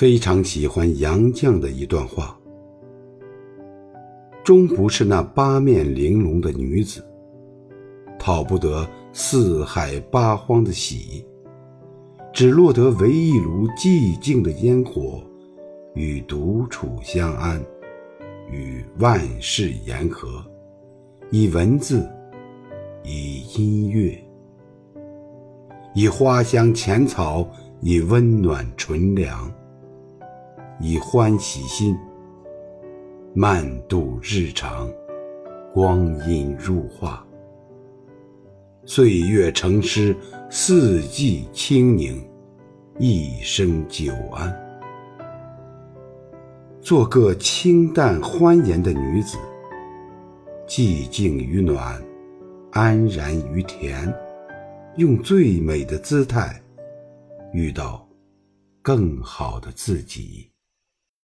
非常喜欢杨绛的一段话：“终不是那八面玲珑的女子，讨不得四海八荒的喜，只落得唯一炉寂静的烟火，与独处相安，与万事言和，以文字，以音乐，以花香浅草，以温暖纯良。”以欢喜心，慢度日常，光阴如画，岁月成诗，四季清宁，一生久安。做个清淡欢颜的女子，寂静与暖，安然于田，用最美的姿态，遇到更好的自己。